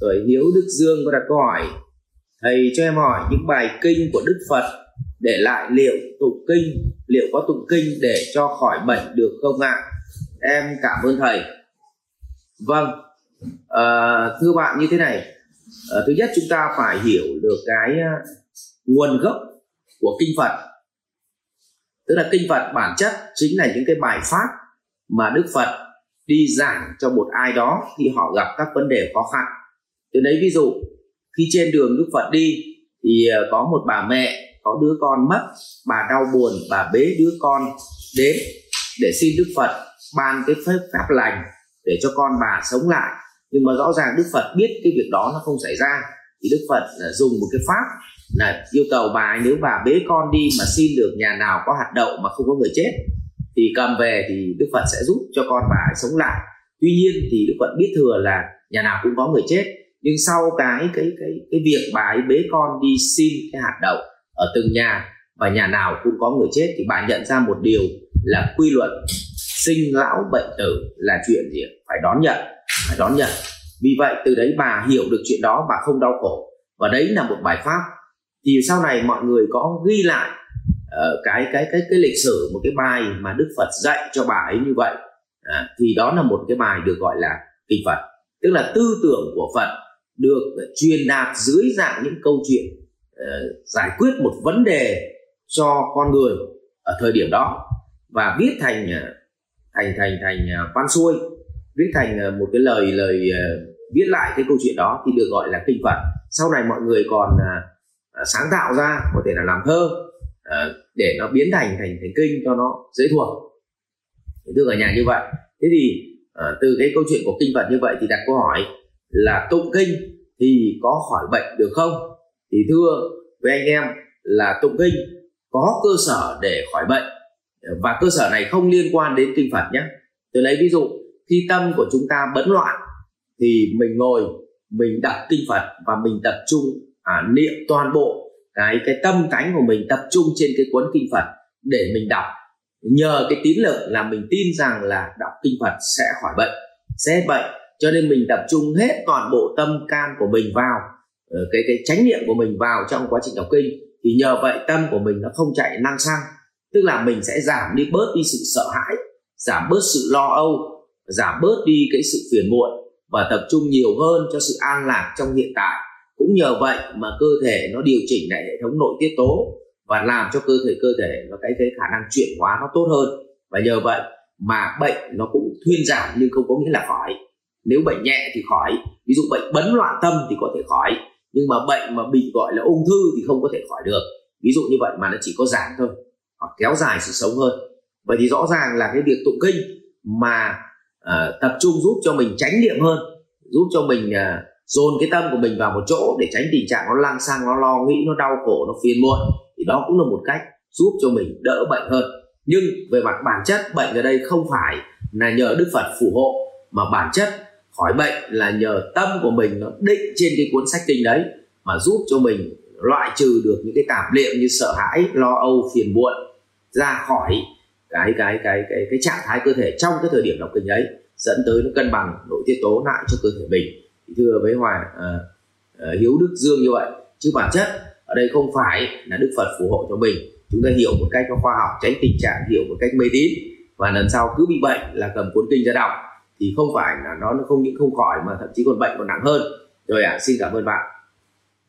rồi hiếu đức dương có đặt câu hỏi thầy cho em hỏi những bài kinh của đức phật để lại liệu tụng kinh liệu có tụng kinh để cho khỏi bệnh được không ạ? Em cảm ơn thầy. Vâng à, thưa bạn như thế này à, thứ nhất chúng ta phải hiểu được cái ờ, nguồn gốc của kinh phật. Tức là kinh phật bản chất chính là những cái bài pháp mà đức phật đi giảng cho một ai đó khi họ gặp các vấn đề khó khăn từ đấy ví dụ, khi trên đường đức phật đi, thì ờ, có một bà mẹ, có đứa con mất, bà đau buồn, bà bế đứa con đến để xin đức phật ban cái phép pháp lành để cho con bà sống lại. Nhưng mà rõ ràng đức phật biết cái việc đó nó không xảy ra. Thì đức phật ờ, dùng một cái pháp là yêu cầu bà ấy nếu bà bế con đi mà xin được nhà nào có hạt đậu mà không có người chết, thì cầm về thì đức phật sẽ giúp cho con bà ấy sống lại. Tuy nhiên thì đức phật biết thừa là nhà nào cũng có người chết nhưng sau cái cái cái cái việc bà ấy bế con đi xin cái hạt đậu ở từng nhà và nhà nào cũng có người chết thì bà nhận ra một điều là quy luật sinh lão bệnh tử là chuyện gì phải đón nhận phải đón nhận. Vì vậy từ đấy bà hiểu được chuyện đó bà không đau khổ. Và đấy là một bài pháp. Thì sau này mọi người có ghi lại uh, cái cái cái cái lịch sử một cái bài mà Đức Phật dạy cho bà ấy như vậy. À, thì đó là một cái bài được gọi là kinh Phật. Tức là tư tưởng của Phật được ờ, truyền đạt dưới dạng những câu chuyện uh, giải quyết một vấn đề cho con người ở thời điểm đó và viết thành uh, thành thành thành uh, văn xuôi viết thành một cái lời lời viết lại cái câu chuyện đó thì được gọi là kinh Phật. Sau này mọi người còn sáng tạo ra có thể là làm thơ để nó biến thành thành thành kinh cho nó dễ thuộc. Thưa cả nhà như vậy. Thế thì từ cái câu chuyện của kinh Phật như vậy thì đặt câu hỏi là tụng kinh thì có khỏi bệnh được không? Thì thưa với anh em là tụng kinh có cơ sở để khỏi bệnh. Và cơ sở này không liên quan đến kinh Phật nhé. Tôi lấy ví dụ khi tâm của chúng ta bấn loạn thì mình ngồi mình đọc kinh Phật và mình tập trung à, niệm toàn bộ cái cái tâm cánh của mình tập trung trên cái cuốn kinh Phật để mình đọc. Nhờ cái tín lực là mình tin rằng là đọc kinh Phật sẽ khỏi bệnh sẽ bệnh cho nên mình tập trung hết toàn bộ tâm can của mình vào ờ, cái cái chánh niệm của mình vào trong quá trình đọc kinh, thì nhờ vậy tâm của mình nó không chạy năng xăng tức là mình sẽ giảm đi bớt đi sự sợ hãi, giảm bớt sự lo âu, giảm bớt đi cái sự phiền muộn và tập trung nhiều hơn cho sự an lạc trong hiện tại. Cũng nhờ vậy mà cơ thể nó điều chỉnh lại hệ thống nội tiết tố và làm cho cơ thể cơ thể nó, cái cái khả năng chuyển hóa nó tốt hơn. Và nhờ vậy mà bệnh nó cũng thuyên giảm nhưng không có nghĩa là khỏi nếu bệnh nhẹ thì khỏi. Ví dụ bệnh bấn loạn tâm thì có thể khỏi. Nhưng mà bệnh mà bị gọi là ung thư thì không có thể khỏi được. Ví dụ như vậy mà nó chỉ có giảm thôi hoặc kéo dài sự sống hơn. Vậy thì rõ ràng là cái việc tụng kinh mà uh, tập trung giúp cho mình tránh niệm hơn giúp cho mình uh, dồn cái tâm của mình vào một chỗ để tránh tình trạng nó lang sang nó lo nghĩ nó đau khổ nó phiền muộn thì đó cũng là một cách giúp cho mình đỡ bệnh hơn. Nhưng về mặt bản chất bệnh ở đây không phải là nhờ đức phật phù hộ mà bản chất khỏi bệnh là nhờ tâm của mình nó định trên cái cuốn sách kinh đấy mà giúp cho mình loại trừ được những cái cảm niệm như sợ hãi lo âu phiền muộn ra khỏi cái cái cái cái cái trạng thái cơ thể trong cái thời điểm đọc kinh ấy dẫn tới nó cân bằng nội tiết tố lại cho cơ thể mình. Thưa với hòa à, à, hiếu đức dương như vậy chứ bản chất ở đây không phải là đức phật phù hộ cho mình. Chúng ta hiểu một cách khoa học tránh tình trạng hiểu một cách mê tín và lần sau cứ bị bệnh là cầm cuốn kinh ra đọc thì không phải là nó không những không khỏi mà thậm chí còn bệnh còn nặng hơn. Rồi ạ à, xin cảm ơn bạn.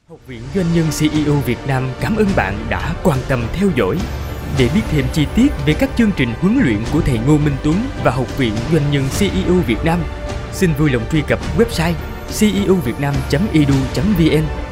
Học viện Doanh nhân CEO Việt Nam cảm ơn bạn đã quan tâm theo dõi. Để biết thêm chi tiết về các chương trình huấn luyện của thầy Ngô Minh Tuấn và Học viện Doanh nhân CEO Việt Nam, xin vui lòng truy cập website ceovietnam.edu.vn